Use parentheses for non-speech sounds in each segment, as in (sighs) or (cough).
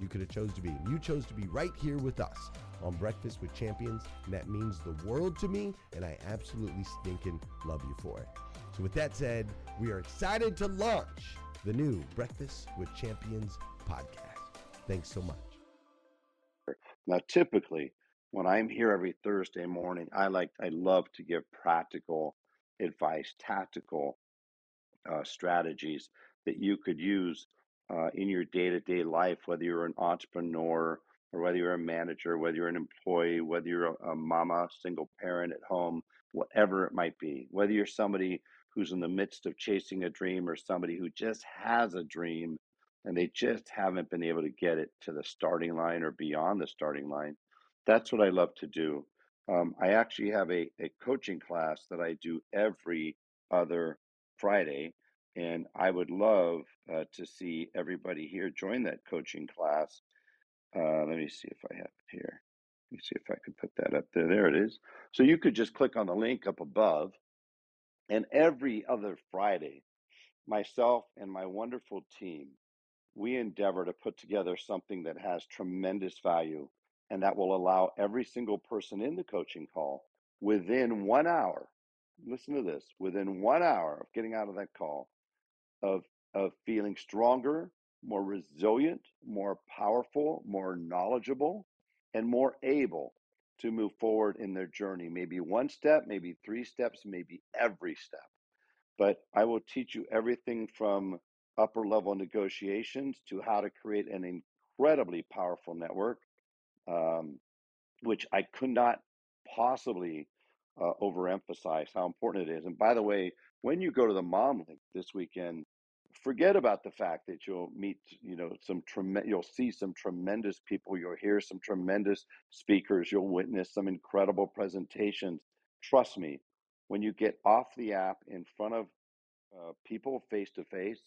you could have chose to be. You chose to be right here with us on Breakfast with Champions, and that means the world to me, and I absolutely stinking love you for it. So with that said, we are excited to launch the new Breakfast with Champions podcast. Thanks so much. Now, typically, when I'm here every Thursday morning, I like I love to give practical advice, tactical uh, strategies that you could use uh, in your day to day life, whether you're an entrepreneur or whether you're a manager, whether you're an employee, whether you're a, a mama, single parent at home, whatever it might be, whether you're somebody who's in the midst of chasing a dream or somebody who just has a dream and they just haven't been able to get it to the starting line or beyond the starting line. That's what I love to do. Um, I actually have a, a coaching class that I do every other Friday and I would love uh, to see everybody here join that coaching class. Uh, let me see if I have it here. Let me see if I can put that up there. There it is. So you could just click on the link up above. And every other Friday, myself and my wonderful team, we endeavor to put together something that has tremendous value and that will allow every single person in the coaching call within one hour, listen to this, within one hour of getting out of that call, of of feeling stronger, more resilient, more powerful, more knowledgeable, and more able to move forward in their journey. Maybe one step, maybe three steps, maybe every step. But I will teach you everything from upper level negotiations to how to create an incredibly powerful network, um, which I could not possibly uh, overemphasize how important it is. And by the way, when you go to the Mom Link this weekend, forget about the fact that you'll meet, you know, some tremendous, you'll see some tremendous people, you'll hear some tremendous speakers, you'll witness some incredible presentations. Trust me, when you get off the app in front of uh, people face to face,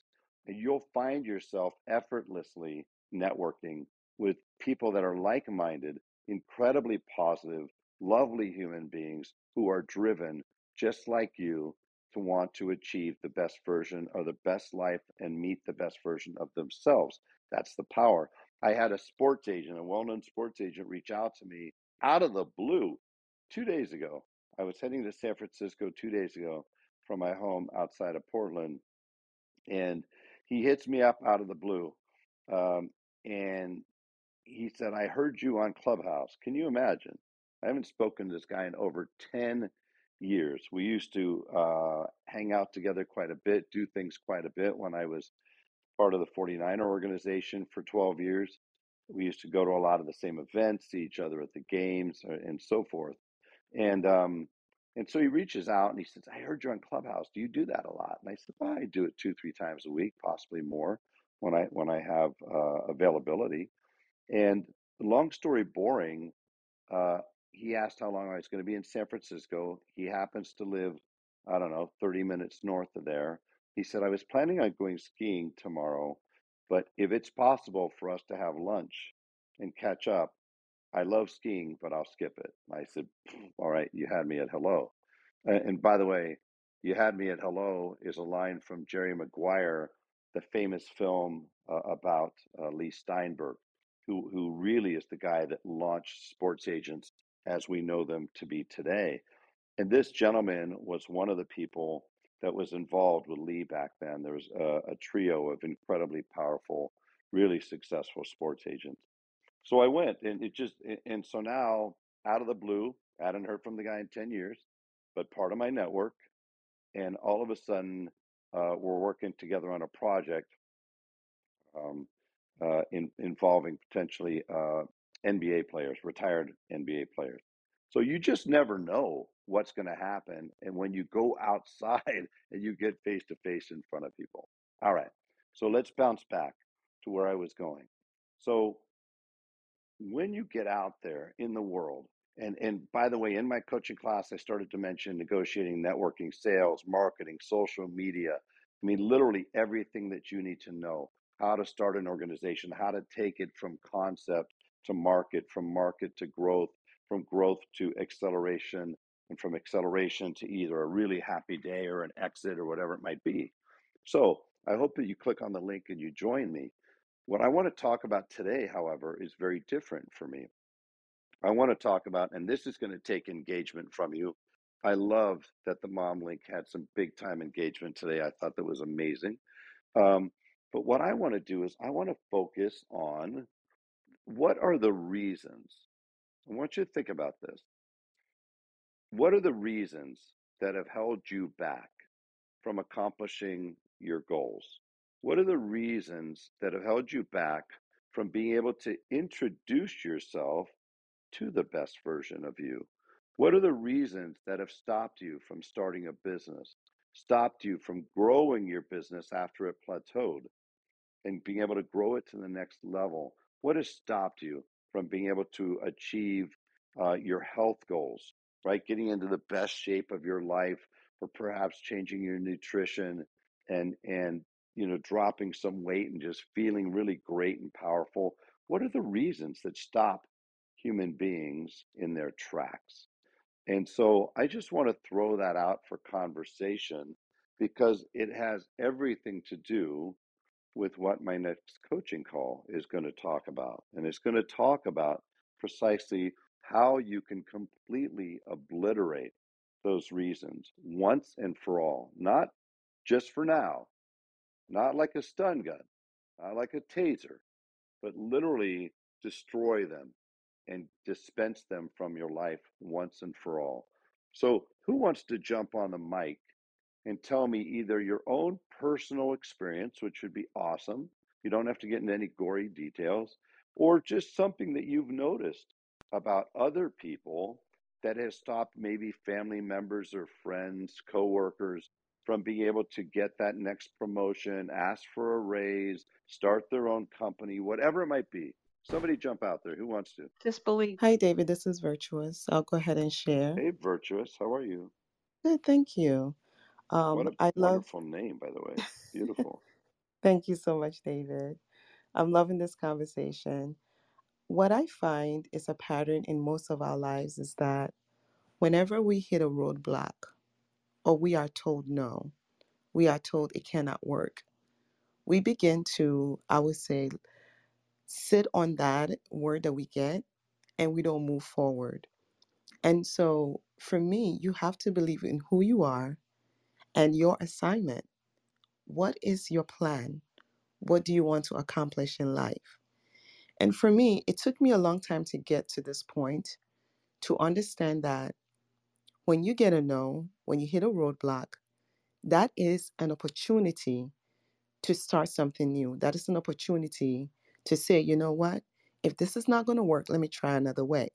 you'll find yourself effortlessly networking with people that are like minded, incredibly positive, lovely human beings who are driven just like you to want to achieve the best version of the best life and meet the best version of themselves. That's the power. I had a sports agent, a well known sports agent, reach out to me out of the blue two days ago. I was heading to San Francisco two days ago from my home outside of Portland. And he hits me up out of the blue. Um, and he said, I heard you on Clubhouse. Can you imagine? I haven't spoken to this guy in over 10 years. We used to uh, hang out together quite a bit, do things quite a bit when I was part of the 49er organization for 12 years. We used to go to a lot of the same events, see each other at the games, uh, and so forth. And um, and so he reaches out and he says, I heard you're on Clubhouse. Do you do that a lot? And I said, well, I do it two, three times a week, possibly more when I when I have uh, availability. And long story boring, uh, he asked how long I was going to be in San Francisco. He happens to live, I don't know, 30 minutes north of there. He said, I was planning on going skiing tomorrow, but if it's possible for us to have lunch and catch up, I love skiing, but I'll skip it. I said, All right, you had me at hello. And, by the way, you had me at hello is a line from Jerry Maguire, the famous film uh, about uh, Leigh Steinberg, who, who really is the guy that launched sports agents as we know them to be today. And this gentleman was one of the people that was involved with Leigh back then. There was a, a trio of incredibly powerful, really successful sports agents. So I went, and it just, and so now out of the blue, I hadn't heard from the guy in 10 years, but part of my network. And all of a sudden, uh, we're working together on a project um, uh, in, involving potentially uh, NBA players, retired NBA players. So you just never know what's going to happen. And when you go (laughs) outside and you get face to face in front of people. All right. So let's bounce back to where I was going. So when you get out there in the world, and and by the way, in my coaching class, I started to mention negotiating, networking, sales, marketing, social media. I mean, literally everything that you need to know how to start an organization, how to take it from concept to market, from market to growth, from growth to acceleration, and from acceleration to either a really happy day or an exit or whatever it might be. So I hope that you click on the link and you join me. What I want to talk about today, however, is very different for me. I want to talk about, and this is going to take engagement from you. I love that the Mom Link had some big time engagement today. I thought that was amazing. Um, but what I want to do is I want to focus on what are the reasons? I want you to think about this. What are the reasons that have held you back from accomplishing your goals? What are the reasons that have held you back from being able to introduce yourself to the best version of you? What are the reasons that have stopped you from starting a business, stopped you from growing your business after it plateaued and being able to grow it to the next level? What has stopped you from being able to achieve uh, your health goals, right? Getting into the best shape of your life, or perhaps changing your nutrition and and you know dropping some weight and just feeling really great and powerful. What are the reasons that stop human beings in their tracks? And so I just want to throw that out for conversation because it has everything to do with what my next coaching call is going to talk about. And it's going to talk about precisely how you can completely obliterate those reasons once and for all, not just for now, not like a stun gun, not like a taser, but literally destroy them and dispense them from your life once and for all. So, who wants to jump on the mic and tell me either your own personal experience, which would be awesome? You don't have to get into any gory details, or just something that you've noticed about other people that has stopped maybe family members or friends, coworkers from being able to get that next promotion, ask for a raise, start their own company, whatever it might be. Somebody jump out there. Who wants to? Disbelief. Hi, David. This is Virtuous. I'll go ahead and share. Hey, Virtuous, how are you? Good, thank you. What Um, a I love, wonderful name, by the way. (laughs) Beautiful. thank you so much, David. I'm loving this conversation. What I find is a pattern in most of our lives is that whenever we hit a roadblock or we are told no, we are told it cannot work, we begin to, I would say, sit on that word that we get and we don't move forward. And so for me, you have to believe in who you are and your assignment. What is your plan? What do you want to accomplish in life? And for me, it took me a long time to get to this point to understand that when you get a no, when you hit a roadblock, that is an opportunity to start something new. That is an opportunity to say, you know what? If this is not going to work, let me try another way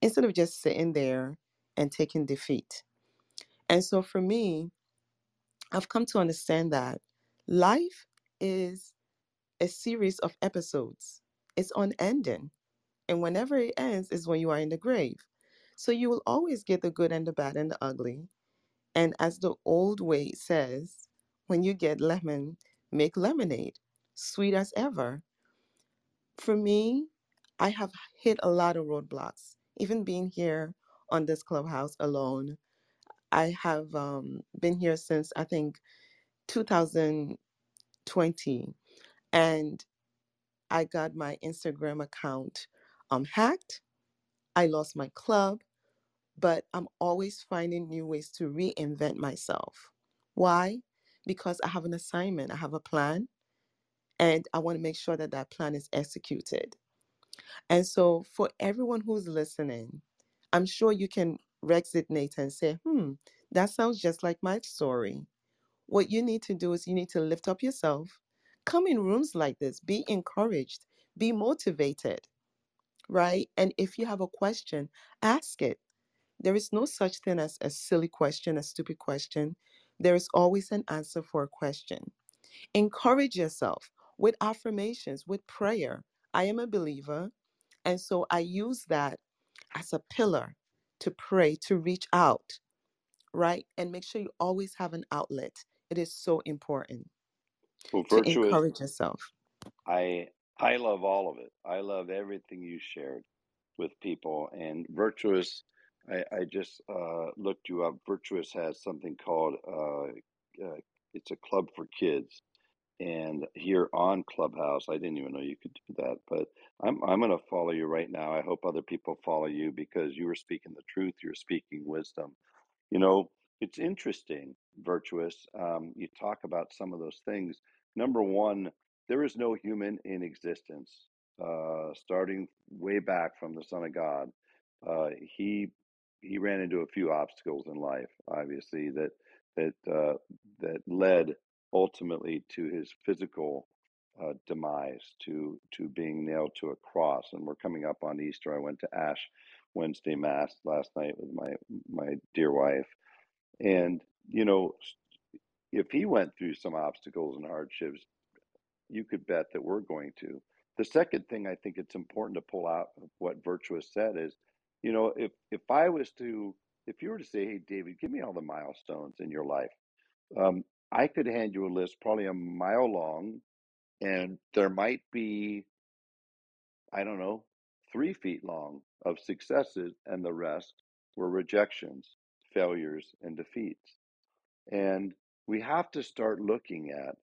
instead of just sitting there and taking defeat. And so for me, I've come to understand that life is a series of episodes, it's unending. And whenever it ends is when you are in the grave. So you will always get the good and the bad and the ugly. And as the old way says, when you get lemon, make lemonade, sweet as ever. For me, I have hit a lot of roadblocks. Even being here on this clubhouse alone, I have um, been here since I think 2020, and I got my Instagram account um, hacked. I lost my club, but I'm always finding new ways to reinvent myself. Why? Because I have an assignment, I have a plan, and I want to make sure that that plan is executed. And so, for everyone who's listening, I'm sure you can resonate and say, hmm, that sounds just like my story. What you need to do is you need to lift up yourself, come in rooms like this, be encouraged, be motivated, right? And if you have a question, ask it. There is no such thing as a silly question, a stupid question. There is always an answer for a question. Encourage yourself with affirmations, with prayer. I am a believer. And so I use that as a pillar to pray, to reach out, right? And make sure you always have an outlet. It is so important Well, to encourage yourself. I I love all of it. I love everything you shared with people. And Virtuous, I, I just uh, looked you up. Virtuous has something called uh, uh, it's a club for kids. And here on Clubhouse, I didn't even know you could do that, but I'm I'm going to follow you right now. I hope other people follow you because you are speaking the truth. You're speaking wisdom. You know, it's interesting, virtuous. Um, you talk about some of those things. Number one, there is no human in existence, uh, starting way back from the Son of God. Uh, he he ran into a few obstacles in life, obviously that that uh, that led ultimately to his physical uh, demise, to to being nailed to a cross. And we're coming up on Easter. I went to Ash Wednesday Mass last night with my my dear wife, and you know, if he went through some obstacles and hardships, you could bet that we're going to. The second thing I think it's important to pull out of what Virtuous said is, you know, if if I was to, if you were to say, hey, David, give me all the milestones in your life, um, I could hand you a list probably a mile long, and there might be, I don't know, three feet long of successes, and the rest were rejections, failures, and defeats. And we have to start looking at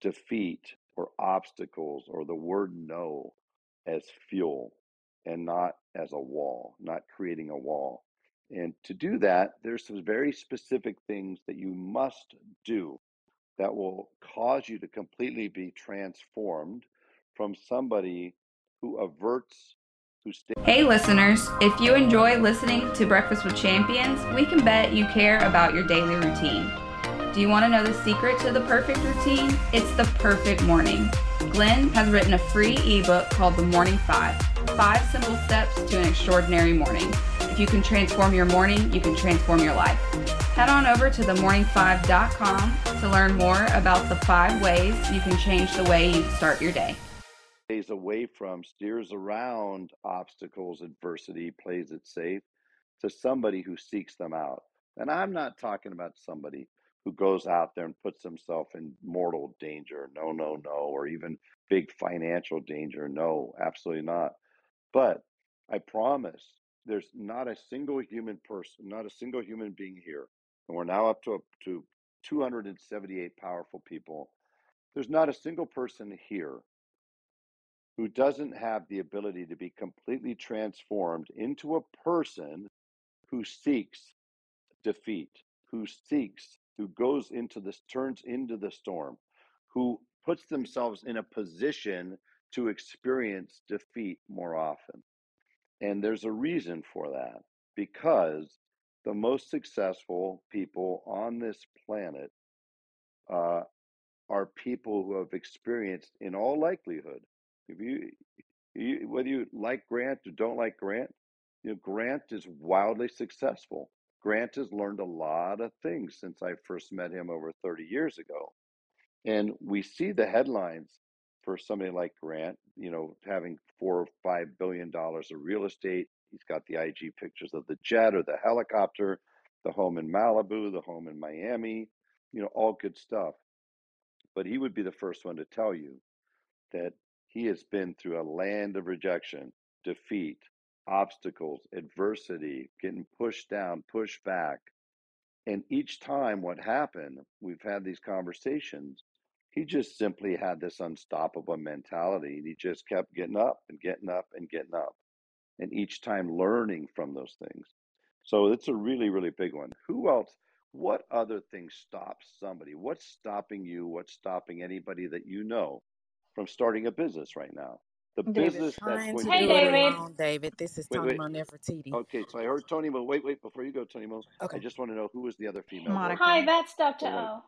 defeat or obstacles or the word no as fuel and not as a wall, not creating a wall. And to do that, there's some very specific things that you must do. that will cause you to completely be transformed from somebody who averts who stays Hey, listeners, if you enjoy listening to Breakfast with Champions, we can bet you care about your daily routine. Do you want to know the secret to the perfect routine? It's the perfect morning. Glenn has written a free ebook called The Morning Five Five Simple Steps to an Extraordinary Morning. If you can transform your morning, you can transform your life. Head on over to themorning5.com to learn more about the five ways you can change the way you start your day. stays away from, steers around obstacles, adversity, plays it safe to somebody who seeks them out. And I'm not talking about somebody who goes out there and puts himself in mortal danger. No, no, no. Or even big financial danger. No, absolutely not. But I promise there's not a single human person, not a single human being here. And we're now up to, to 278 powerful people. There's not a single person here who doesn't have the ability to be completely transformed into a person who seeks defeat, who seeks, who goes into this, turns into the storm, who puts themselves in a position to experience defeat more often. And there's a reason for that because the most successful people on this planet uh, are people who have experienced, in all likelihood, if you, you whether you like Grant or don't like Grant, you know Grant is wildly successful. Grant has learned a lot of things since I first met him over 30 years ago. And we see the headlines for somebody like Grant, you know, having four or five billion dollars of real estate. He's got the IG pictures of the jet or the helicopter, the home in Malibu, the home in Miami, you know, all good stuff. But he would be the first one to tell you that he has been through a land of rejection, defeat, obstacles, adversity, getting pushed down, pushed back. And each time what happened, we've had these conversations, he just simply had this unstoppable mentality. And he just kept getting up and getting up and getting up. And each time learning from those things. So it's a really, really big one. Who else? What other thing stops somebody? What's stopping you? What's stopping anybody that you know from starting a business right now? The David, business that's trying going to to Hey, do it bring. David. alone, David. This is Wait, Tony wait. Nefertiti. Okay, so I heard Tony but Wait, wait, before you go, Tony Mo, I Okay. just want to know who was the other female. Monica. Hi, that's Dr. Hold. O,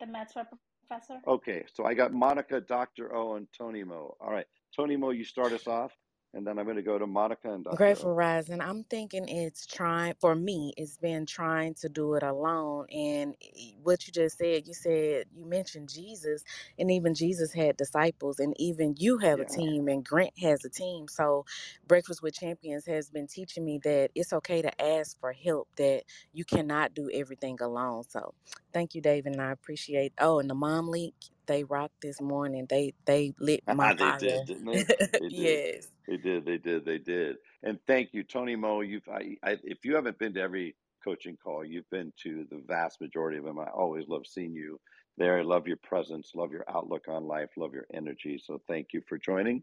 the med sweat professor. Okay, so I got Monica, Dr. O, and Tony Mo. All right, Tony Mo, you start us off, and then I'm going to go to Monica and Dr. Grateful O. Rising. I'm thinking it's trying for me. It's been trying to do it alone. And what you just said, you said you mentioned Jesus, and even Jesus had disciples, and even you have a team, and Grant has a team. So, Breakfast with Champions has been teaching me that it's okay to ask for help. That you cannot do everything alone. So, thank you, David, and I appreciate. Oh, and the Mom Link, they rocked this morning. They they lit (laughs) my they fire. did, didn't they? (laughs) They did. yes. They did. They did. They did. And thank you, Tony Mo. You've, I, I, if you haven't been to every coaching call, you've been to the vast majority of them. I always love seeing you there. I love your presence, love your outlook on life, love your energy. So thank you for joining.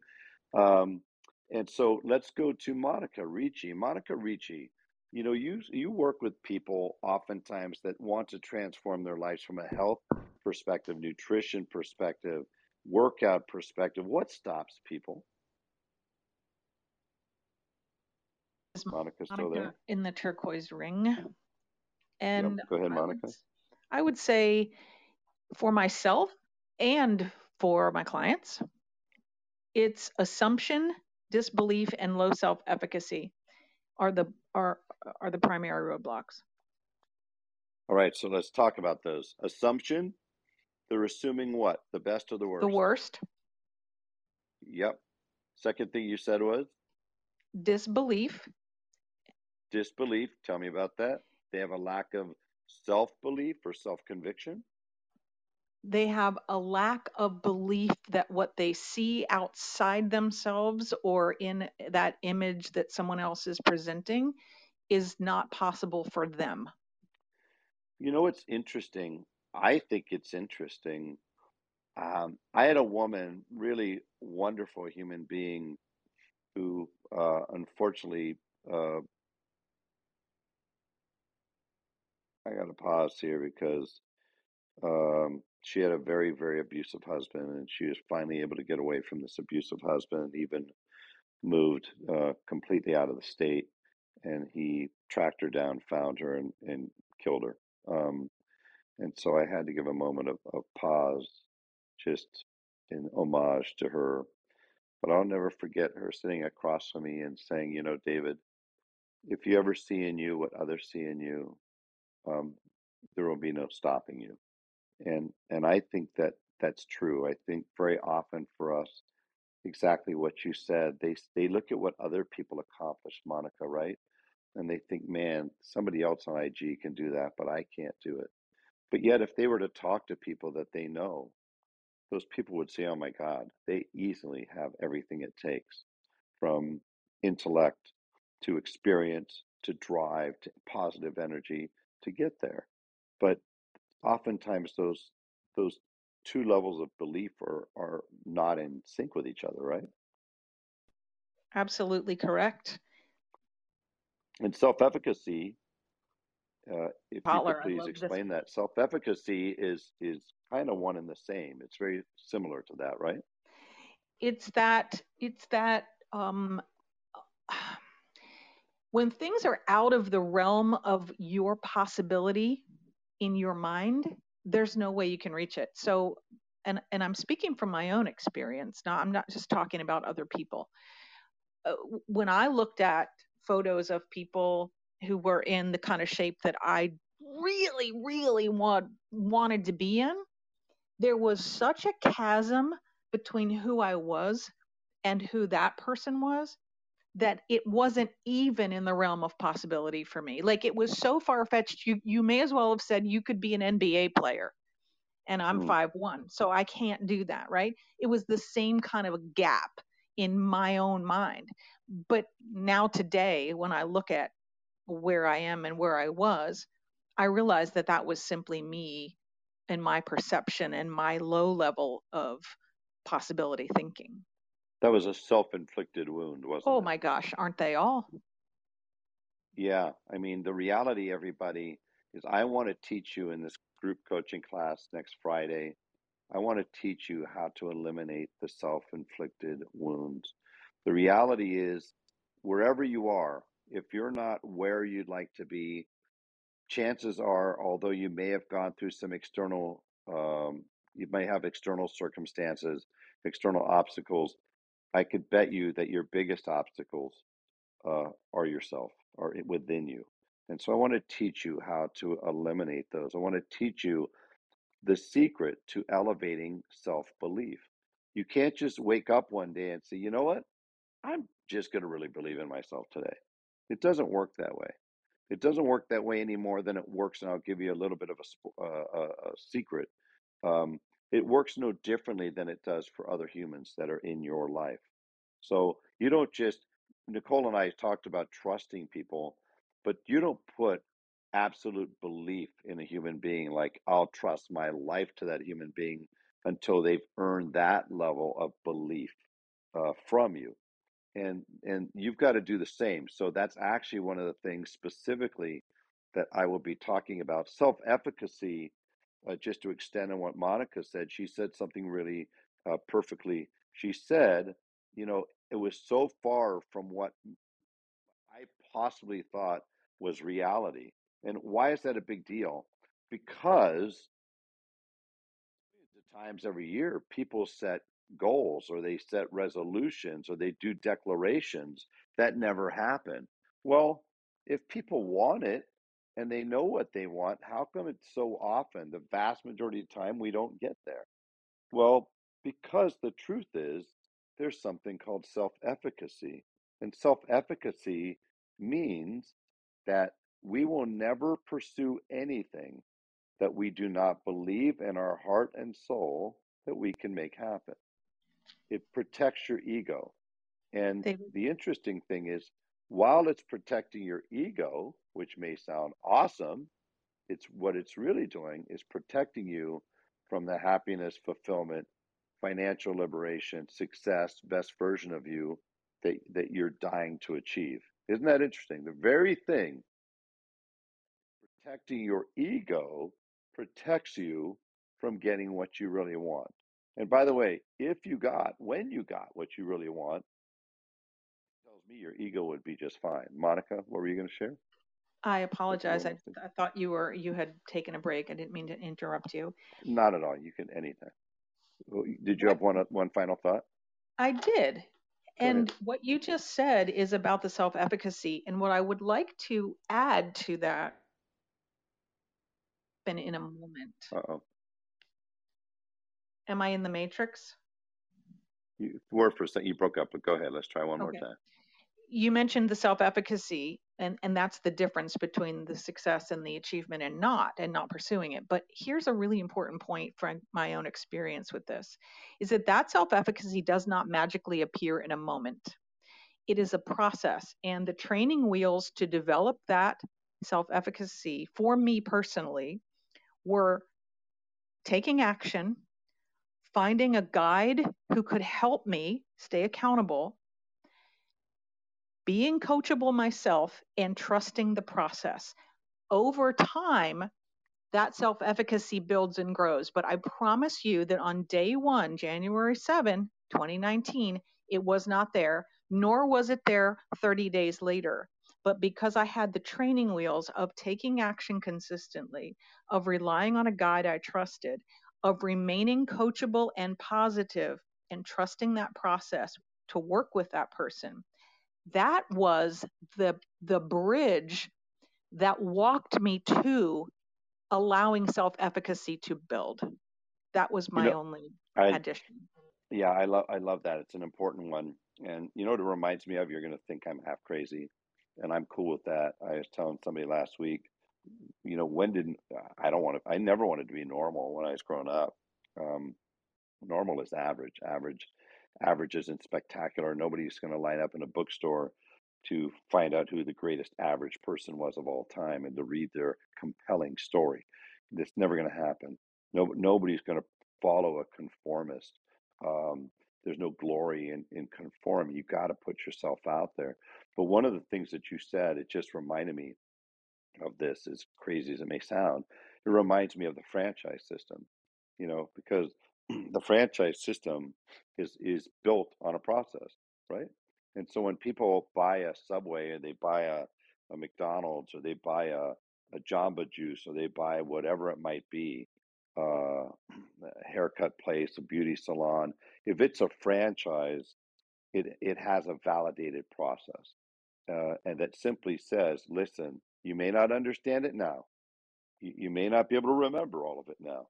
Um, and so let's go to Monica Ricci. Monica Ricci, you know, you you work with people oftentimes that want to transform their lives from a health perspective, nutrition perspective, workout perspective. What stops people? is Monica still Monica there? in the turquoise ring. Yep. And Go ahead, I would, Monica. I would say for myself and for my clients, it's assumption, disbelief, and low self-efficacy are the are are the primary roadblocks. All right, so let's talk about those. Assumption, they're assuming what? The best or the worst? The worst, Yep. Second thing you said was disbelief, disbelief. Tell me about that. They have a lack of self belief or self conviction. they have a lack of belief that what they see outside themselves or in that image that someone else is presenting is not possible for them. You know what's interesting? I think it's interesting. Um, I had a woman, really wonderful human being, who uh, unfortunately, uh, I got to pause here because um, she had a very, very abusive husband, and she was finally able to get away from this abusive husband, even moved uh, completely out of the state. And he tracked her down, found her, and, and killed her. Um, and so I had to give a moment of, of pause just in homage to her. But I'll never forget her sitting across from me and saying, You know, David, if you ever see in you what others see in you, um, there will be no stopping you. And and I think that that's true. I think very often for us, exactly what you said. They they look at what other people accomplish, Monica, right? And they think, man, somebody else on IG can do that, but I can't do it. But yet, if they were to talk to people that they know, those people would say, oh my God, they easily have everything it takes from intellect to experience to drive to positive energy to get there. But oftentimes those those two levels of belief are are not in sync with each other, right? Absolutely correct. And self-efficacy, uh, if you could please love this. explain that. Self-efficacy is is kind of one and the same. It's very similar to that, right? It's that it's that um when things are out of the realm of your possibility in your mind, there's no way you can reach it. So and and I'm speaking from my own experience. Now I'm not just talking about other people. Uh, when I looked at photos of people who were in the kind of shape that I really really want wanted to be in, there was such a chasm between who I was and who that person was that it wasn't even in the realm of possibility for me. Like it was so far fetched. You you may as well have said you could be an NBA player, and I'm Mm. five one, so I can't do that. Right? It was the same kind of a gap in my own mind. But now today, when I look at where I am and where I was, I realize that that was simply me and my perception and my low level of possibility thinking. That was a self-inflicted wound, wasn't Oh it? Oh my gosh, aren't they all? Yeah, I mean, the reality, everybody, is I want to teach you in this group coaching class next Friday. I want to teach you how to eliminate the self inflicted wounds. The reality is, wherever you are, if you're not where you'd like to be, chances are, although you may have gone through some external, um, you may have external circumstances, external obstacles, I could bet you that your biggest obstacles uh, are yourself, are within you. And so I want to teach you how to eliminate those. I want to teach you the secret to elevating self belief. You can't just wake up one day and say, you know what? I'm just going to really believe in myself today. It doesn't work that way. It doesn't work that way any more than it works. And I'll give you a little bit of a, uh, a, a secret. Um, it works no differently than it does for other humans that are in your life. So you don't just, Nicole and I talked about trusting people, but you don't put absolute belief in a human being like I'll trust my life to that human being until they've earned that level of belief uh, from you. And and you've got to do the same. So that's actually one of the things specifically that i will be talking about. Self-efficacy uh, just to extend on what monica said she said something really uh, perfectly. She said you know it was so far from what i possibly thought was reality and why is that a big deal because the times every year people set goals or they set resolutions or they do declarations that never happen. Well, if people want it and they know what they want, how come it's so often, the vast majority of time, we don't get there? Well, because the truth is there's something called self efficacy. And self efficacy means that we will never pursue anything that we do not believe in our heart and soul that we can make happen. It protects your ego. And David, the interesting thing is, while it's protecting your ego, which may sound awesome, it's what it's really doing is protecting you from the happiness, fulfillment, financial liberation, success, best version of you that, that you're dying to achieve. Isn't that interesting? The very thing protecting your ego protects you from getting what you really want. And by the way, if you got, when you got what you really want, tells me your ego would be just fine. Monica, what were you going to share? I apologize. I, I thought you were you had taken a break. I didn't mean to interrupt you. Not at all. You can anytime. Oh, did you have one uh, one final thought? I did. And what you just said is about the self efficacy. And what I would like to add to that in, in a moment. Uh-oh. Am I in the matrix? You were for a second. You broke up, but go ahead. Let's try one Okay. more time. You mentioned the self efficacy, and, and that's the difference between the success and the achievement and not, and not pursuing it. But here's a really important point from my own experience with this is that that self efficacy does not magically appear in a moment. It is a process, and the training wheels to develop that self efficacy for me personally were taking action, finding a guide who could help me stay accountable, being coachable myself, and trusting the process. Over time, that self efficacy builds and grows. But I promise you that on day one, January 7, 2019, it was not there, nor was it there 30 days later. But because I had the training wheels of taking action consistently, of relying on a guide I trusted, of remaining coachable and positive and trusting that process to work with that person, that was the the bridge that walked me to allowing self-efficacy to build. That was my You know, only I addition. yeah, I love I love that. It's an important one. And you know what it reminds me of? You're going to think I'm half crazy, and I'm cool with that. I was telling somebody last week, you know, when did I don't want to I never wanted to be normal when I was growing up. Um, normal is average. Average average isn't spectacular. Nobody's going to line up in a bookstore to find out who the greatest average person was of all time and to read their compelling story. That's never going to happen. No, nobody's going to follow a conformist. Um, there's no glory in, in conforming. You've got to put yourself out there. But one of the things that you said, it just reminded me of this, as crazy as it may sound. It reminds me of the franchise system, you know, because (clears throat) the franchise system is is built on a process, right? And so when people buy a Subway and they buy a, a McDonald's or they buy a, a Jamba Juice or they buy whatever it might be, uh, (clears throat) a haircut place, a beauty salon, if it's a franchise, it, it has a validated process. Uh, and that simply says, listen, you may not understand it now. You, you may not be able to remember all of it now.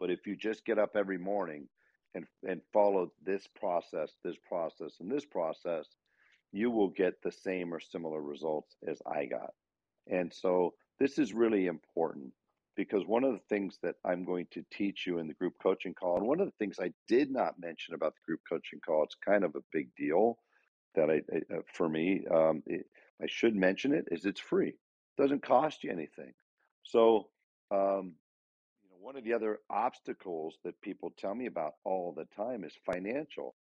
But if you just get up every morning and, and follow this process, this process, and this process, you will get the same or similar results as I got. And so this is really important because one of the things that I'm going to teach you in the group coaching call, and one of the things I did not mention about the group coaching call, it's kind of a big deal that I, I uh, for me, um, it, I should mention it, is it's free. It doesn't cost you anything. So um, you know, one of the other obstacles that people tell me about all the time is financial.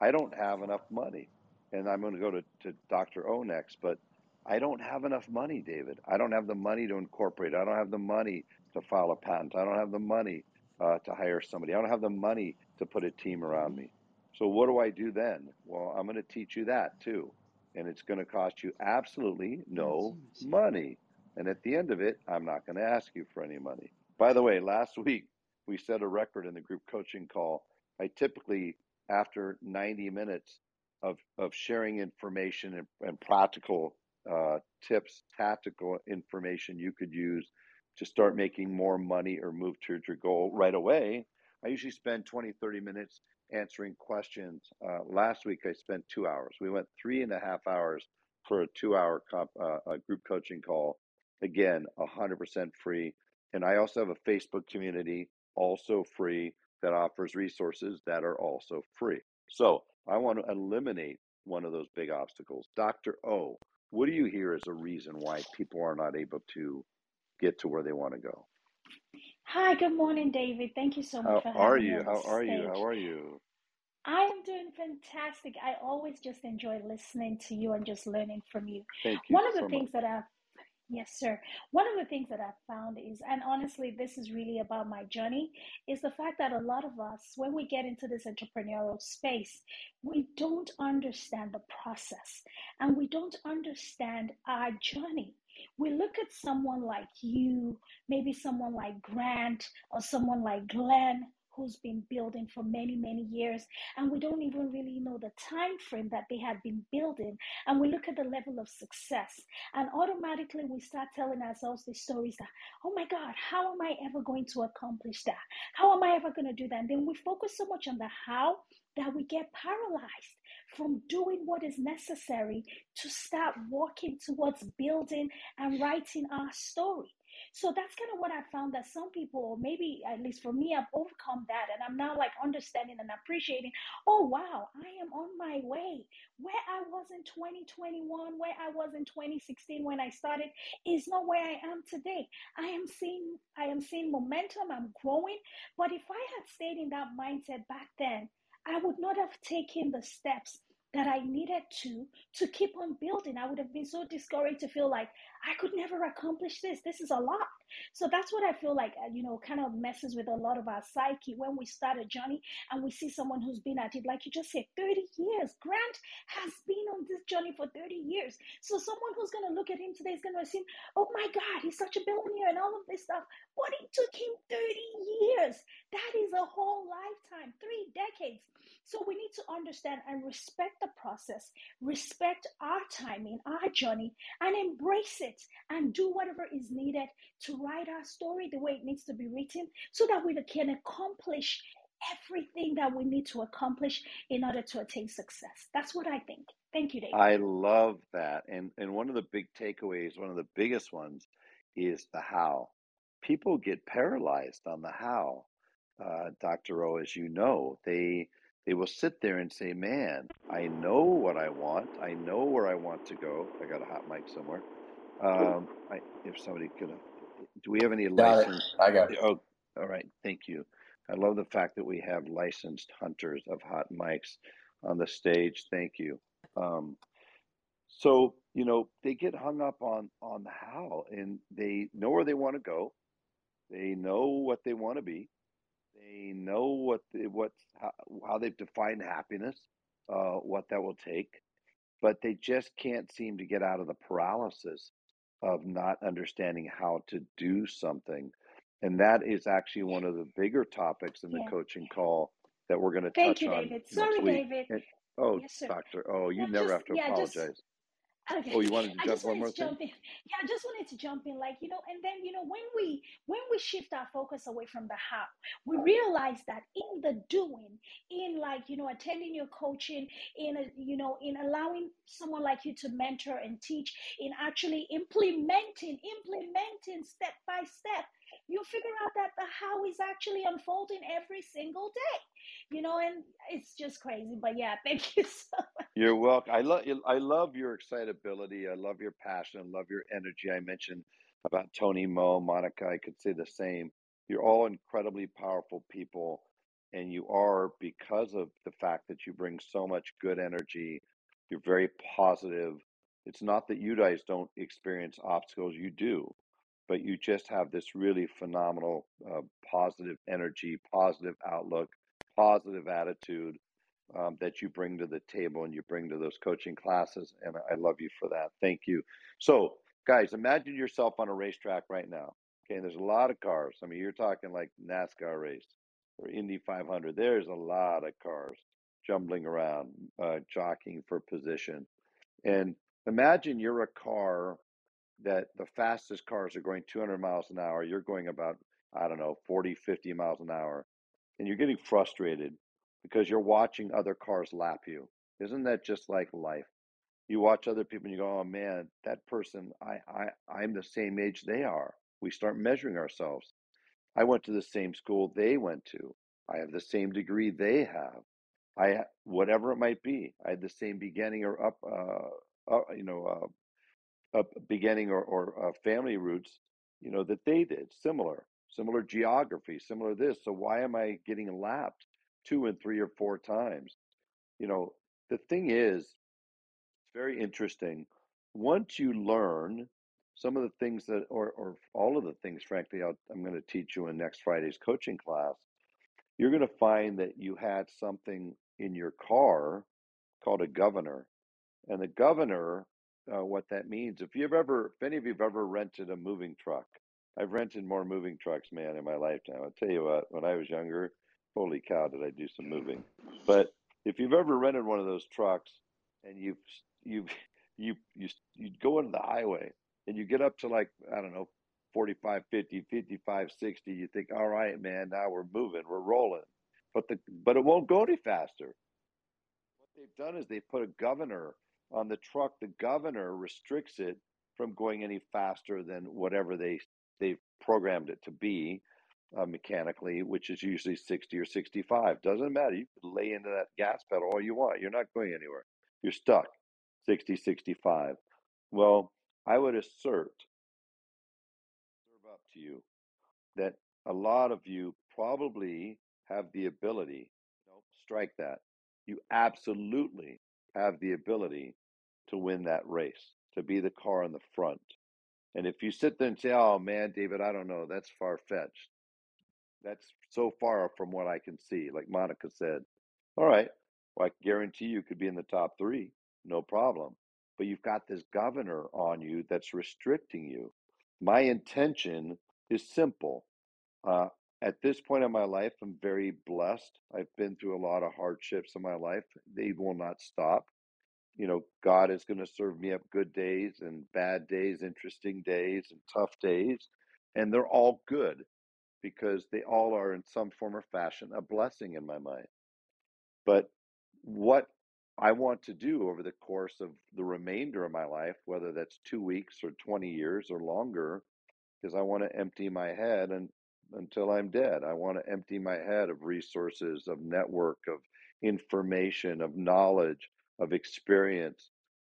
I don't have enough money. And I'm going to go to, to Dr. O next, but I don't have enough money, David. I don't have the money to incorporate. I don't have the money to file a patent. I don't have the money uh, to hire somebody. I don't have the money to put a team around me. So what do I do then? Well, I'm going to teach you that too. And it's going to cost you absolutely no money. And at the end of it, I'm not going to ask you for any money. By the way, last week we set a record in the group coaching call. I typically, after 90 minutes of, of sharing information and, and practical uh, tips, tactical information you could use to start making more money or move towards your goal right away, I usually spend 20, 30 minutes answering questions. Uh, last week I spent two hours. We went three and a half hours for a two hour comp, uh, a group coaching call. Again, 100% free. And I also have a Facebook community, also free, that offers resources that are also free. So I want to eliminate one of those big obstacles. Dr. O, what do you hear as a reason why people are not able to get to where they want to go? Hi, good morning, David. Thank you so much How for are having me you? on How are you? How are you? I am doing fantastic. I always just enjoy listening to you and just learning from you. Thank you One of the so much. things that I've Yes, sir. One of the things that I've found is, and honestly, this is really about my journey, is the fact that a lot of us, when we get into this entrepreneurial space, we don't understand the process and we don't understand our journey. We look at someone like you, maybe someone like Grant or someone like Glenn, who's been building for many many years and we don't even really know the time frame that they have been building and we look at the level of success and automatically we start telling ourselves these stories that oh my god how am i ever going to accomplish that? How am i ever going to do that? And then we focus so much on the how that we get paralyzed from doing what is necessary to start walking towards building and writing our story so that's kind of what I found that some people, or maybe at least for me, I've overcome that. And I'm now like understanding and appreciating, oh, wow, I am on my way. Where I was in 2021, where I was in 2016 when I started, is not where I am today. I am seeing, I am seeing momentum, I'm growing. But if I had stayed in that mindset back then, I would not have taken the steps that I needed to to keep on building. I would have been so discouraged to feel like I could never accomplish this. This is a lot. So that's what I feel like, uh, you know, kind of messes with a lot of our psyche when we start a journey and we see someone who's been at it, like you just said, 30 years. Grant has been on this journey for 30 years. So someone who's going to look at him today is going to assume, oh my God, he's such a billionaire and all of this stuff. But it took him 30 years. That is a whole lifetime, three decades. So we need to understand and respect the process, respect our timing, our journey, and embrace it and do whatever is needed to write our story the way it needs to be written so that we can accomplish everything that we need to accomplish in order to attain success. That's what I think. Thank you, Dave. I love that. And and one of the big takeaways, one of the biggest ones is the how. People get paralyzed on the how. Uh, Dr. O, as you know, they they will sit there and say, Man, I know what I want. I know where I want to go. I got a hot mic somewhere. Um, I, if somebody could, do we have any licensed? I got it. Oh, all right. Thank you. I love the fact that we have licensed hunters of hot mics on the stage. Thank you. Um, so you know they get hung up on on how, and they know where they want to go. They know what they want to be they know what the, what how, how they've defined happiness, uh, what that will take, but they just can't seem to get out of the paralysis of not understanding how to do something. And that is actually one of the bigger topics in the Yeah. coaching call that we're going to Thank touch you, on David. Sorry. David. And, oh, Yes, doctor. Oh, you Yeah, never just have to yeah, just apologize. Okay. Oh, you wanted to I just one more thing? in. Yeah, I just wanted to jump in. Like, you know, and then, you know, when we when we shift our focus away from the how, we realize that in the doing, in like, you know, attending your coaching, in a, you know, in allowing someone like you to mentor and teach, in actually implementing, implementing step by step, you figure out that the how is actually unfolding every single day. You know, and it's just crazy. But yeah, (laughs) thank you so much. You're welcome. I love I love your excitability. I love your passion. I love your energy. I mentioned about Tony Mo, Monica. I could say the same. You're all incredibly powerful people, and you are because of the fact that you bring so much good energy. You're very positive. It's not that you guys don't experience obstacles. You do, but you just have this really phenomenal uh, positive energy, positive outlook, positive attitude um, that you bring to the table and you bring to those coaching classes. And I love you for that. Thank you. So, guys, imagine yourself on a racetrack right now. Okay, and there's a lot of cars. I mean, you're talking like NASCAR race or Indy 500. There's a lot of cars jumbling around, uh, jockeying for position. And imagine you're a car that the fastest cars are going 200 miles an hour. You're going about, I don't know, 40, 50 miles an hour. And you're getting frustrated because you're watching other cars lap you. Isn't that just like life? You watch other people and you go, "Oh man, that person, I, I, I'm the same age they are." We start measuring ourselves. I went to the same school they went to. I have the same degree they have. I, whatever it might be, I had the same beginning or up, uh, uh you know, uh, beginning or, or uh, family roots, you know, that they did. Similar, similar geography, similar this. So why am I getting lapped two and three or four times? You know, the thing is, it's very interesting. Once you learn some of the things that, or, or all of the things, frankly, i am going to teach you in next Friday's coaching class, you're going to find that you had something in your car called a governor. And the governor, uh, what that means, if you've ever, if any of you've ever rented a moving truck, I've rented more moving trucks, man, in my lifetime. I'll tell you what, when I was younger, holy cow, did I do some moving. But if you've ever rented one of those trucks and you've, you've, (laughs) you, you, you go into the highway and you get up to like, I don't know, 45, 50, 55, 60, you think, all right, man, now we're moving, we're rolling. But the but it won't go any faster. What they've done is they put a governor on the truck. The governor restricts it from going any faster than whatever they they've programmed it to be uh, mechanically, which is usually 60 or 65. Doesn't matter. You can lay into that gas pedal all you want. You're not going anywhere. You're stuck 60, 65. Well, I would assert, serve up to you, that a lot of you probably have the ability, know, strike that. You absolutely have the ability to win that race, to be the car in the front. And if you sit there and say, oh man, David, I don't know, that's far fetched. That's so far from what I can see. Like Monica said, all right, well, I guarantee you could be in the top three, no problem but you've got this governor on you that's restricting you. My intention is simple. Uh, at this point in my life, I'm very blessed. I've been through a lot of hardships in my life. They will not stop. You know, God is going to serve me up good days and bad days, interesting days and tough days. And they're all good because they all are, in some form or fashion, a blessing in my mind. But what I want to do over the course of the remainder of my life, whether that's two weeks or 20 years or longer, because I want to empty my head and until I'm dead. I want to empty my head of resources, of network, of information, of knowledge, of experience,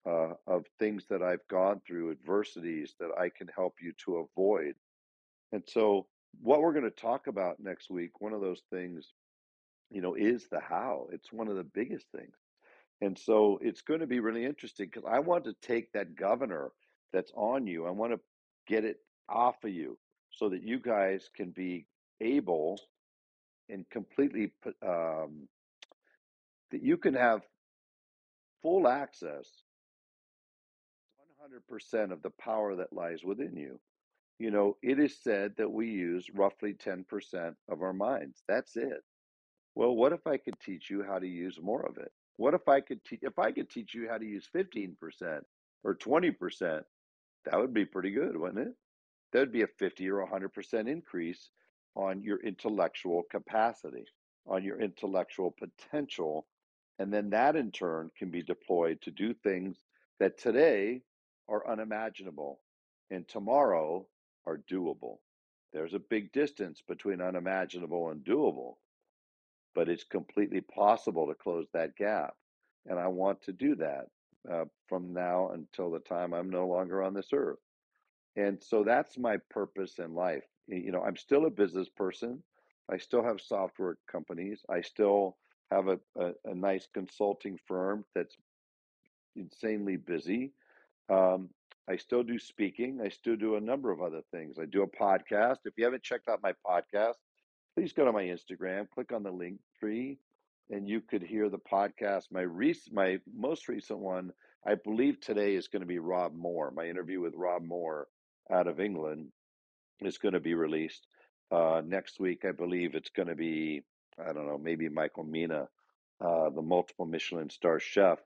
uh, of things that I've gone through, adversities that I can help you to avoid. And so, what we're going to talk about next week, one of those things, you know, is the how. It's one of the biggest things. And so it's going to be really interesting because I want to take that governor that's on you, I want to get it off of you so that you guys can be able and completely um, that you can have full access 100% of the power that lies within you. You know, it is said that we use roughly 10% of our minds. That's it. Well, what if I could teach you how to use more of it? What if I could teach if I could teach you how to use 15% or 20%, that would be pretty good, wouldn't it? Would be a 50 or 100% increase on your intellectual capacity, on your intellectual potential. And then that in turn can be deployed to do things that today are unimaginable and tomorrow are doable. There's a big distance between unimaginable and doable but it's completely possible to close that gap. And I want to do that uh, from now until the time I'm no longer on this earth. And so that's my purpose in life. You know, I'm still a business person. I still have software companies. I still have a, a, a nice consulting firm that's insanely busy. Um, I still do speaking. I still do a number of other things. I do a podcast. If you haven't checked out my podcast, please go to my Instagram, click on the link tree, and you could hear the podcast. My rec- my most recent one, I believe today is going to be Rob Moore. My interview with Rob Moore out of England is going to be released uh, next week. I believe it's going to be I don't know maybe Michael Mina, uh, the multiple Michelin star chef,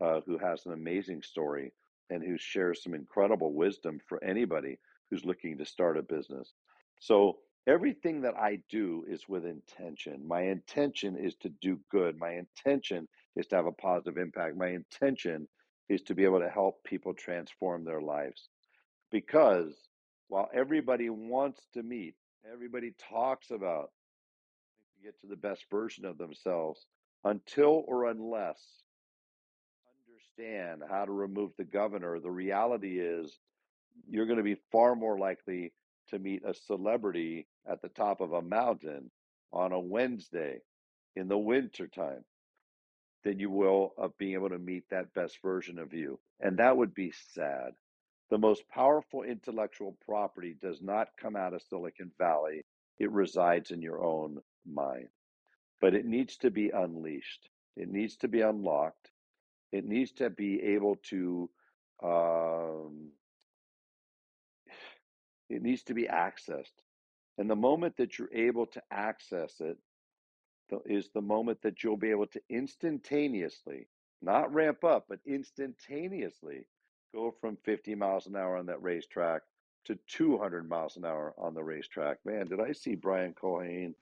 uh, who has an amazing story and who shares some incredible wisdom for anybody who's looking to start a business. So Everything that I do is with intention. My intention is to do good. My intention is to have a positive impact. My intention is to be able to help people transform their lives. Because while everybody wants to meet, everybody talks about to get to the best version of themselves, until or unless understand how to remove the governor, the reality is you're going to be far more likely to meet a celebrity at the top of a mountain on a Wednesday in the wintertime than you will of being able to meet that best version of you. And that would be sad. The most powerful intellectual property does not come out of Silicon Valley, it resides in your own mind. But it needs to be unleashed, it needs to be unlocked, it needs to be able to. Um, (sighs) it needs to be accessed. And the moment that you're able to access it is the moment that you'll be able to instantaneously, not ramp up, but instantaneously go from 50 miles an hour on that racetrack to 200 miles an hour on the racetrack. Man, did I see Brian Culhane,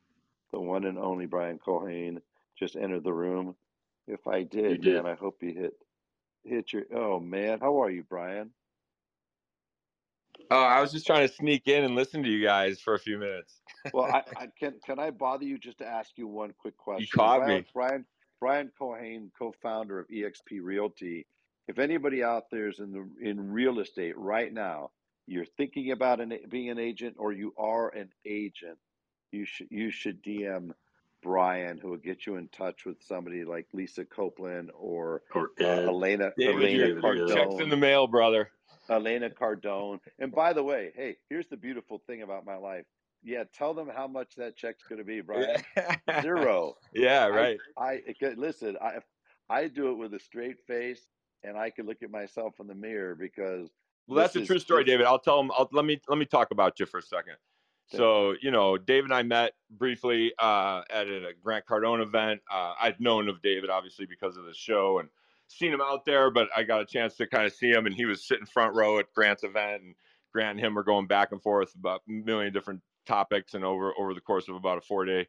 the one and only Brian Culhane, just enter the room? If I did, did. man, I hope you hit hit your. Oh man, how are you, Brian? Oh, I was just trying to sneak in and listen to you guys for a few minutes. well, I, (laughs) I, can can I bother you just to ask you one quick question? You caught Brian, me, Brian. Brian Culhane, co-founder of EXP Realty. If anybody out there is in the in real estate right now, you're thinking about an, being an agent or you are an agent, you should you should DM Brian, who will get you in touch with somebody like Lisa Copeland or, or uh, Elena David, Elena David, Cardone. Checks in the mail, brother. Elena Cardone. And by the way, hey, here's the beautiful thing about my life. Yeah, tell them how much that check's going to be, Brian. (laughs) Zero. Yeah, right. I, I listen. I I do it with a straight face, and I could look at myself in the mirror because. Well, that's a true story, David. I'll tell them. I'll, let me let me talk about you for a second. So, you know, Dave and I met briefly uh, at a Grant Cardone event. Uh, I'd known of David, obviously, because of the show and seen him out there, but I got a chance to kind of see him, and he was sitting front row at Grant's event, and Grant and him were going back and forth about a million different topics and over over the course of about a four day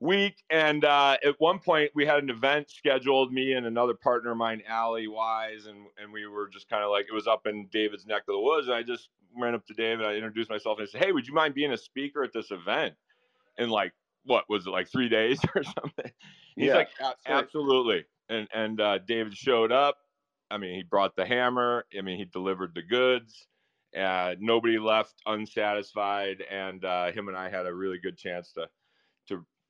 week. And uh, at one point, we had an event scheduled, me and another partner of mine, Allie Wise, and, and we were just kind of like, it was up in David's neck of the woods. And I just ran up to David, I introduced myself, and I said, Hey, would you mind being a speaker at this event? And like, what was it like three days (laughs) or something? He's yeah, like, absolutely. And and uh, David showed up. I mean, he brought the hammer. I mean, he delivered the goods. Uh, nobody left unsatisfied, and uh, him and I had a really good chance to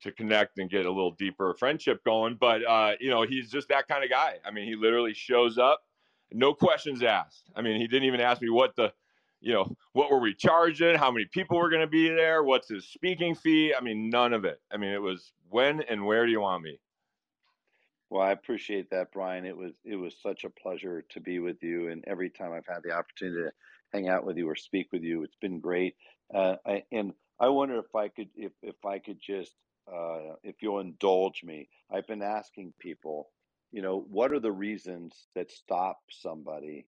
to connect and get a little deeper friendship going. But uh, you know, he's just that kind of guy. I mean, he literally shows up, no questions asked. I mean, he didn't even ask me what the, you know, what were we charging, how many people were going to be there, what's his speaking fee. I mean, none of it. I mean, it was when and where do you want me? Well, I appreciate that, Brian. It was it was such a pleasure to be with you, and every time I've had the opportunity to hang out with you or speak with you, it's been great. Uh, I, and I wonder if I could if if I could just uh, if you'll indulge me, I've been asking people, you know, what are the reasons that stop somebody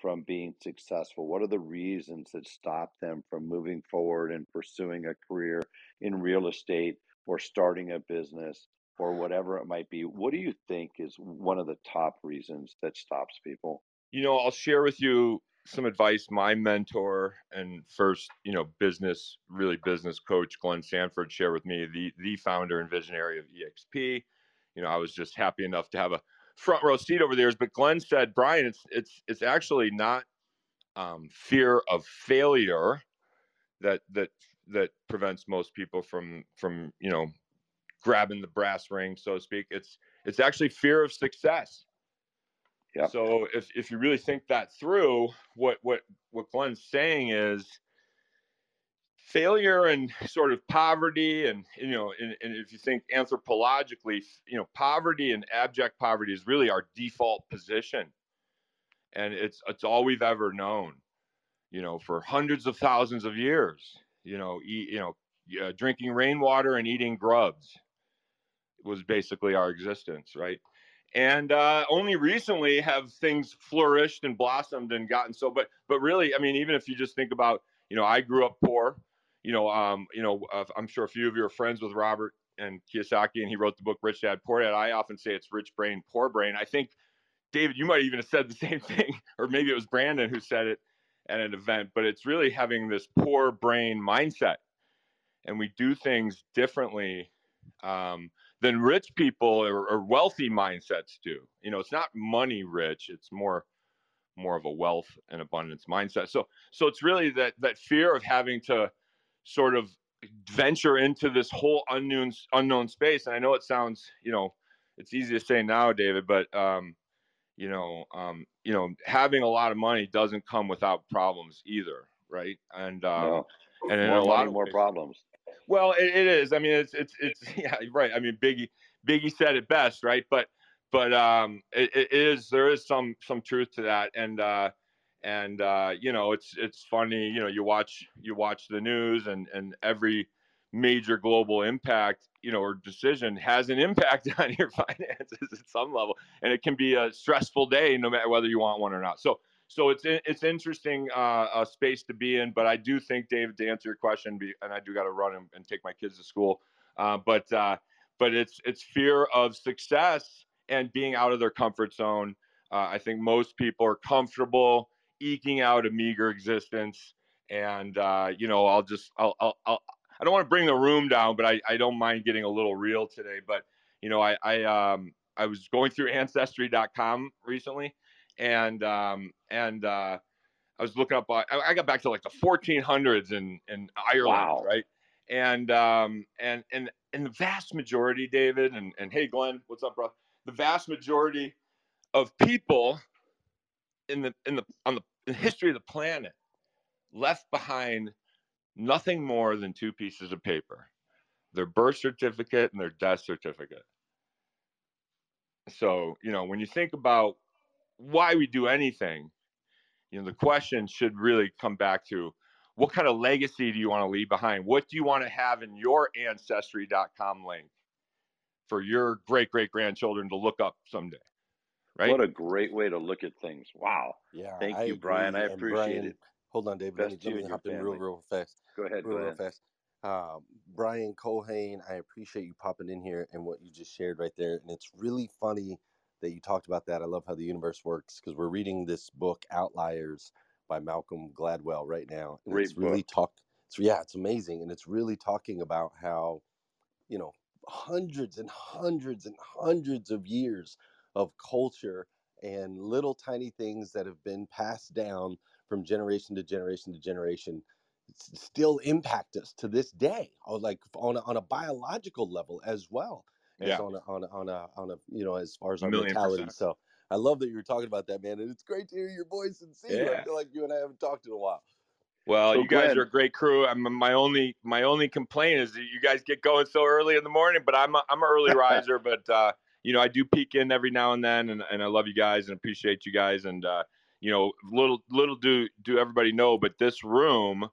from being successful? What are the reasons that stop them from moving forward and pursuing a career in real estate or starting a business or whatever it might be? What do you think is one of the top reasons that stops people? You know, I'll share with you some advice my mentor and first you know business really business coach glenn sanford shared with me the the founder and visionary of exp you know i was just happy enough to have a front row seat over there but glenn said brian it's it's it's actually not um, fear of failure that that that prevents most people from from you know grabbing the brass ring so to speak. It's it's actually fear of success yeah. So if if you really think that through, what what what Glenn's saying is failure and sort of poverty and you know and, and if you think anthropologically you know poverty and abject poverty is really our default position and it's it's all we've ever known you know for hundreds of thousands of years you know eat, you know drinking rainwater and eating grubs was basically our existence right and uh, only recently have things flourished and blossomed and gotten so but but really i mean even if you just think about you know i grew up poor you know um you know i'm sure a few of you are friends with robert and kiyosaki and he wrote the book rich dad poor dad. I often say it's rich brain poor brain. I think david you might even have said the (laughs) same thing or maybe it was brandon who said it at an event but it's really having this poor brain mindset. And we do things differently um, than rich people or, or wealthy mindsets do. You know, it's not money rich; it's more more of a wealth and abundance mindset. So so it's really that that fear of having to sort of venture into this whole unknown unknown space. And I know it sounds, you know, it's easy to say now, David, but um, you know, um, you know, having a lot of money doesn't come without problems either, right? And um, No. and in More a lot money, of more problems. Well, it, it is. I mean, it's it's it's (laughs) yeah, right. I mean, Biggie Biggie said it best, right? But but um, it, it is there is some some truth to that, and uh, and uh, you know, it's it's funny. You know, you watch you watch the news, and and every major global impact, you know, or decision has an impact (laughs) on your finances at some level, and it can be a stressful day, no matter whether you want one or not. So so it's it's interesting uh, a space to be in. But I do think, David, to answer your question, and I do got to run and, and take my kids to school. Uh, but uh, but it's it's fear of success and being out of their comfort zone. Uh, I think most people are comfortable eking out a meager existence, and uh, you know, I'll just I'll, I'll, I'll I don't want to bring the room down, but I, I don't mind getting a little real today. But you know, I I um I was going through ancestry.com recently, and um and uh, I was looking up. uh, I, I got back to like the 1400s in in Ireland, Wow. right? And um and and and the vast majority, David, and and hey, Glenn, what's up, bro? The vast majority of people in the in the on the in history of the planet left behind nothing more than two pieces of paper their birth certificate and their death certificate so you know when you think about why we do anything you know the question should really come back to what kind of legacy do you want to leave behind what do you want to have in your ancestry.com link for your great great grandchildren to look up someday right What a great way to look at things. Wow. Yeah. Thank I you, Brian. I appreciate Brian- it. Hold on, David. Let me, Best to you let me and your hop in real, real fast. Go ahead. real, Go real ahead. fast. Um, Brian Culhane, I appreciate you popping in here and what you just shared right there. And it's really funny that you talked about that. I love how the universe works because we're reading this book, Outliers, by Malcolm Gladwell, right now. And Great it's really talk. It's yeah, it's amazing, and it's really talking about how, you know, hundreds and hundreds and hundreds of years of culture and little tiny things that have been passed down from generation to generation to generation still impact us to this day or like on a, on a biological level as well Yeah. on a, on a, on a on a you know as far as our mentality percent. so i love that you were talking about that man and it's great to hear your voice and see you i feel like you and i haven't talked in a while Well, So you guys Glenn- are a great crew. I'm my only my only complaint is that you guys get going so early in the morning. But I'm a, I'm an early (laughs) riser. But uh, you know I do peek in every now and then, and, and I love you guys and appreciate you guys. And uh, you know little little do do everybody know, but this room,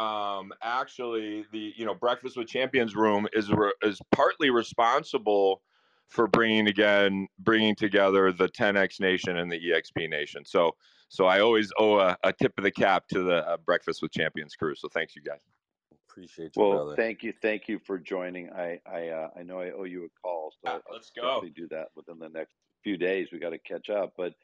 um, actually the you know Breakfast with Champions room is re- is partly responsible for bringing again bringing together the 10x nation and the exp nation so so i always owe a, a tip of the cap to the uh, breakfast with champions crew so thanks you guys appreciate you Well, brother thank you, thank you for joining. I I uh, I know I owe you a call, so Yeah, I'll let's go. definitely do that within the next few days. We got to catch up, but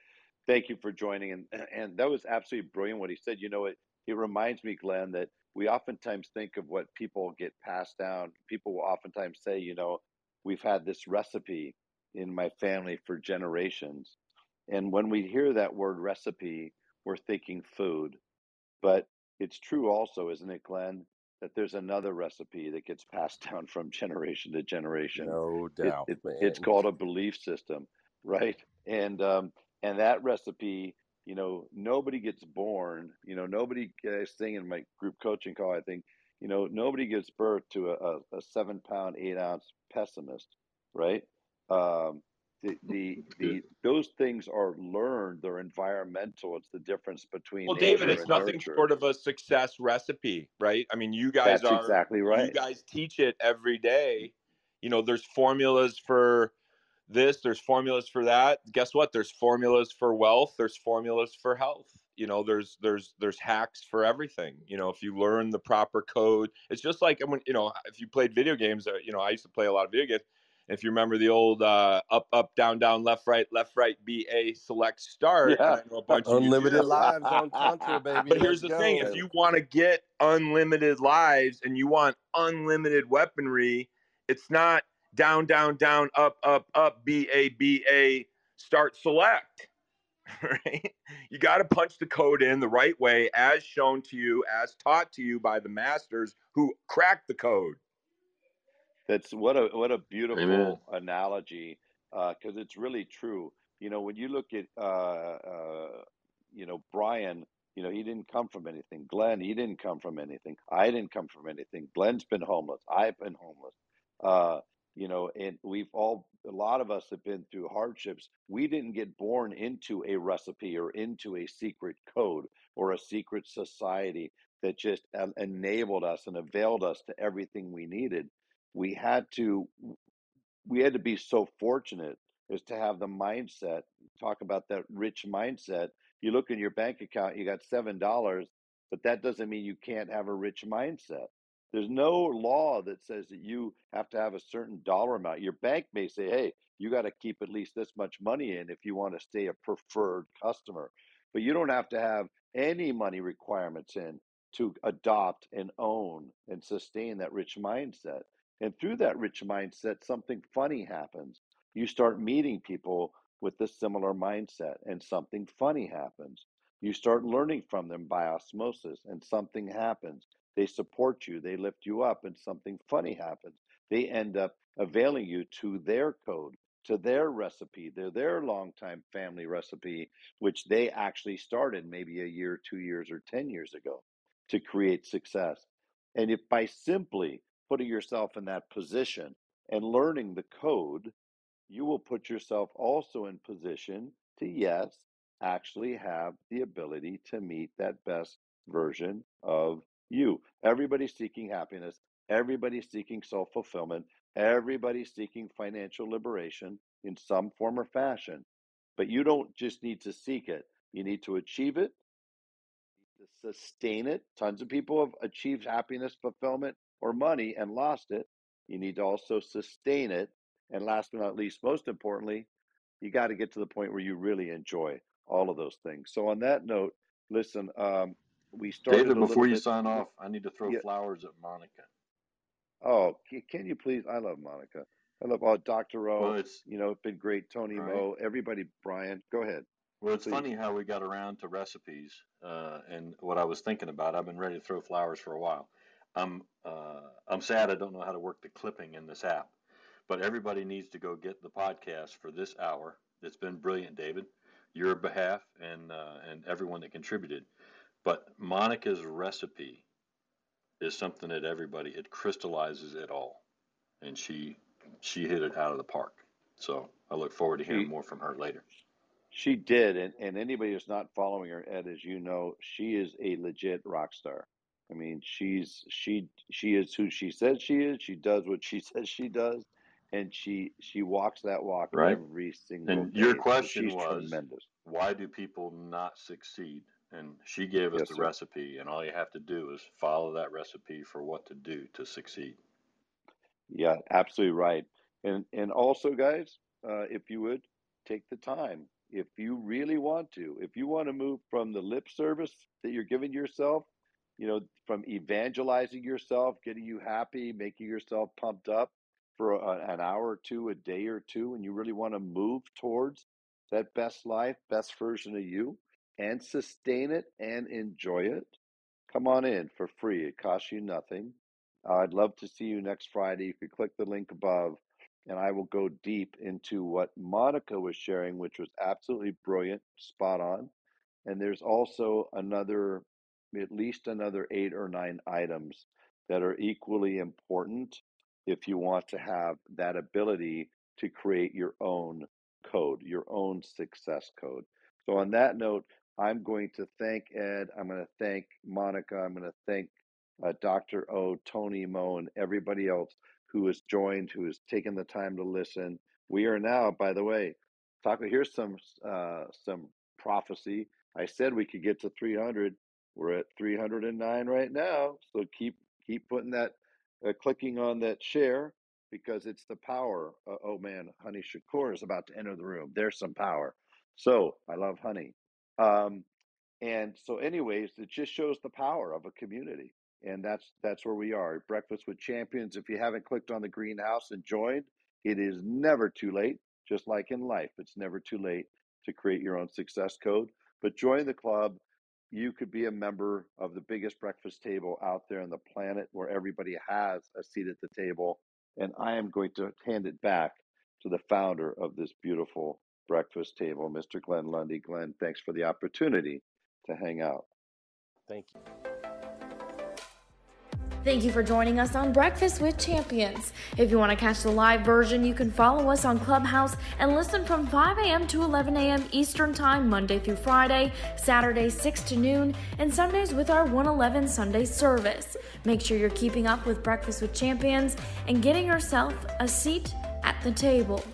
thank you for joining, and and that was absolutely brilliant what he said. You know, it it reminds me, Glenn, that we oftentimes think of what people get passed down. People will oftentimes say, you know, we've had this recipe in my family for generations, and when we hear that word recipe, we're thinking food, but it's true also, isn't it, Glenn? that there's another recipe that gets (laughs) passed down from generation to generation. no doubt it- man it's called a belief system, right? And um, and that recipe, you know, nobody gets born. You know, nobody. I was saying in my group coaching call, I think, you know, nobody gives birth to a, a, a seven pound, eight ounce pessimist, right? Um, the, the (laughs) the those things are learned. They're environmental. It's the difference between well david it's nothing nurture. short of a success recipe right i mean you guys That's are exactly right. you guys teach it every day you know there's formulas for this there's formulas for that. Guess what? There's formulas for wealth there's formulas for health. You know there's there's there's hacks for everything. You know if you learn the proper code it's just like when you know if you played video games uh, you know i used to play a lot of video games. If you remember the old uh, up up down down left right left right b a select start Yeah. I know a bunch of you do unlimited lives on (laughs) contra baby. But here's Let's the thing: if you want to get unlimited lives and you want unlimited weaponry, it's not down, down, down, up, up, up, B A B A, start select. (laughs) Right? You got to punch the code in the right way, as shown to you, as taught to you by the masters who cracked the code. That's what a what a beautiful Amen. analogy because it's really true. You know, when you look at, uh, uh, you know, Brian, you know, he didn't come from anything. Glenn, he didn't come from anything. I didn't come from anything. Glenn's been homeless. I've been homeless. You know, and we've all, a lot of us have been through hardships. We didn't get born into a recipe or into a secret code or a secret society that just enabled us and availed us to everything we needed. We had to, we had to be so fortunate as to have the mindset. Talk about that rich mindset. You look in your bank account, you got seven dollars, but that doesn't mean you can't have a rich mindset. There's no law that says that you have to have a certain dollar amount. Your bank may say, hey, you got to keep at least this much money in if you want to stay a preferred customer. But you don't have to have any money requirements in to adopt and own and sustain that rich mindset. And through that rich mindset, something funny happens. You start meeting people with a similar mindset, and something funny happens. You start learning from them by osmosis, and something happens. They support you, they lift you up, and something funny happens. They end up availing you to their code, to their recipe, their their longtime family recipe, which they actually started maybe a year, two years, or ten years ago to create success. And if by simply putting yourself in that position and learning the code, you will put yourself also in position to, yes, actually have the ability to meet that best version of you. Everybody's seeking happiness. Everybody's seeking self fulfillment. Everybody's seeking financial liberation in some form or fashion. But you don't just need to seek it, you need to achieve it, to sustain it. Tons of people have achieved happiness, fulfillment, or money and lost it. You need to also sustain it. And last but not least, most importantly, you got to get to the point where you really enjoy all of those things. So, on that note, listen, um, we started. David, before you bit, sign off, I need to throw yeah. flowers at Monica. Oh, can you please? I love Monica. I love uh, Dr. O. Well, it's, you know, it's been great. Tony right. Mo, everybody, Brian, go ahead. Well, it's please. funny how we got around to recipes uh, and what I was thinking about. I've been ready to throw flowers for a while. I'm uh, I'm sad I don't know how to work the clipping in this app, but everybody needs to go get the podcast for this hour. It's been brilliant, David. Your behalf and uh, and everyone that contributed. But Monica's recipe is something that everybody it crystallizes it all, and she she hit it out of the park. So I look forward to hearing she, more from her later. She did, and, and anybody who's not following her, Ed, as you know, she is a legit rock star. I mean, she's she she is who she says she is. She does what she (laughs) says she does, and she she walks that walk right. every single. And day. your question so was, tremendous. why do people not succeed? And she gave us yes, the sir. recipe, and all you have to do is follow that recipe for what to do to succeed. Yeah, absolutely right. And and also, guys, uh, if you would take the time, if you really want to, if you want to move from the lip service that you're giving yourself, you know, from evangelizing yourself, getting you happy, making yourself pumped up for a, an hour or two, a day or two, and you really want to move towards that best life, best version of you, and sustain it and enjoy it, come on in for free. It costs you nothing. Uh, I'd love to see you next Friday. You could click the link above, and I will go deep into what Monica was sharing, which was absolutely brilliant, spot on. And there's also another, at least another eight or nine items that are equally important if you want to have that ability to create your own code, your own success code. So, on that note, I'm going to thank Ed. I'm going to thank Monica. I'm going to thank uh, Dr. O, Tony Mo, and everybody else who has joined, who has taken the time to listen. We are now, by the way, talking. Here's some uh, some prophecy. I said we could get to 300. We're at 309 right now. So keep keep putting that, uh, clicking on that share because it's the power. Uh, oh man, Honey Shakur is about to enter the room. There's some power. So I love Honey. Um, and so, anyways, it just shows the power of a community, and that's that's where we are. Breakfast with Champions. If you haven't clicked on the greenhouse and joined, it is never too late. Just like in life, it's never too late to create your own success code. But join the club. You could be a member of the biggest breakfast table out there on the planet where everybody has a seat at the table. And I am going to hand it back to the founder of this beautiful breakfast table, Mr. Glenn Lundy. Glenn, thanks for the opportunity to hang out. Thank you. Thank you for joining us on Breakfast with Champions. If you want to catch the live version, you can follow us on Clubhouse and listen from 5 a.m. to 11 a.m. Eastern Time, Monday through Friday, Saturday 6 to noon, and Sundays with our 111 Sunday service. Make sure you're keeping up with Breakfast with Champions and getting yourself a seat at the table.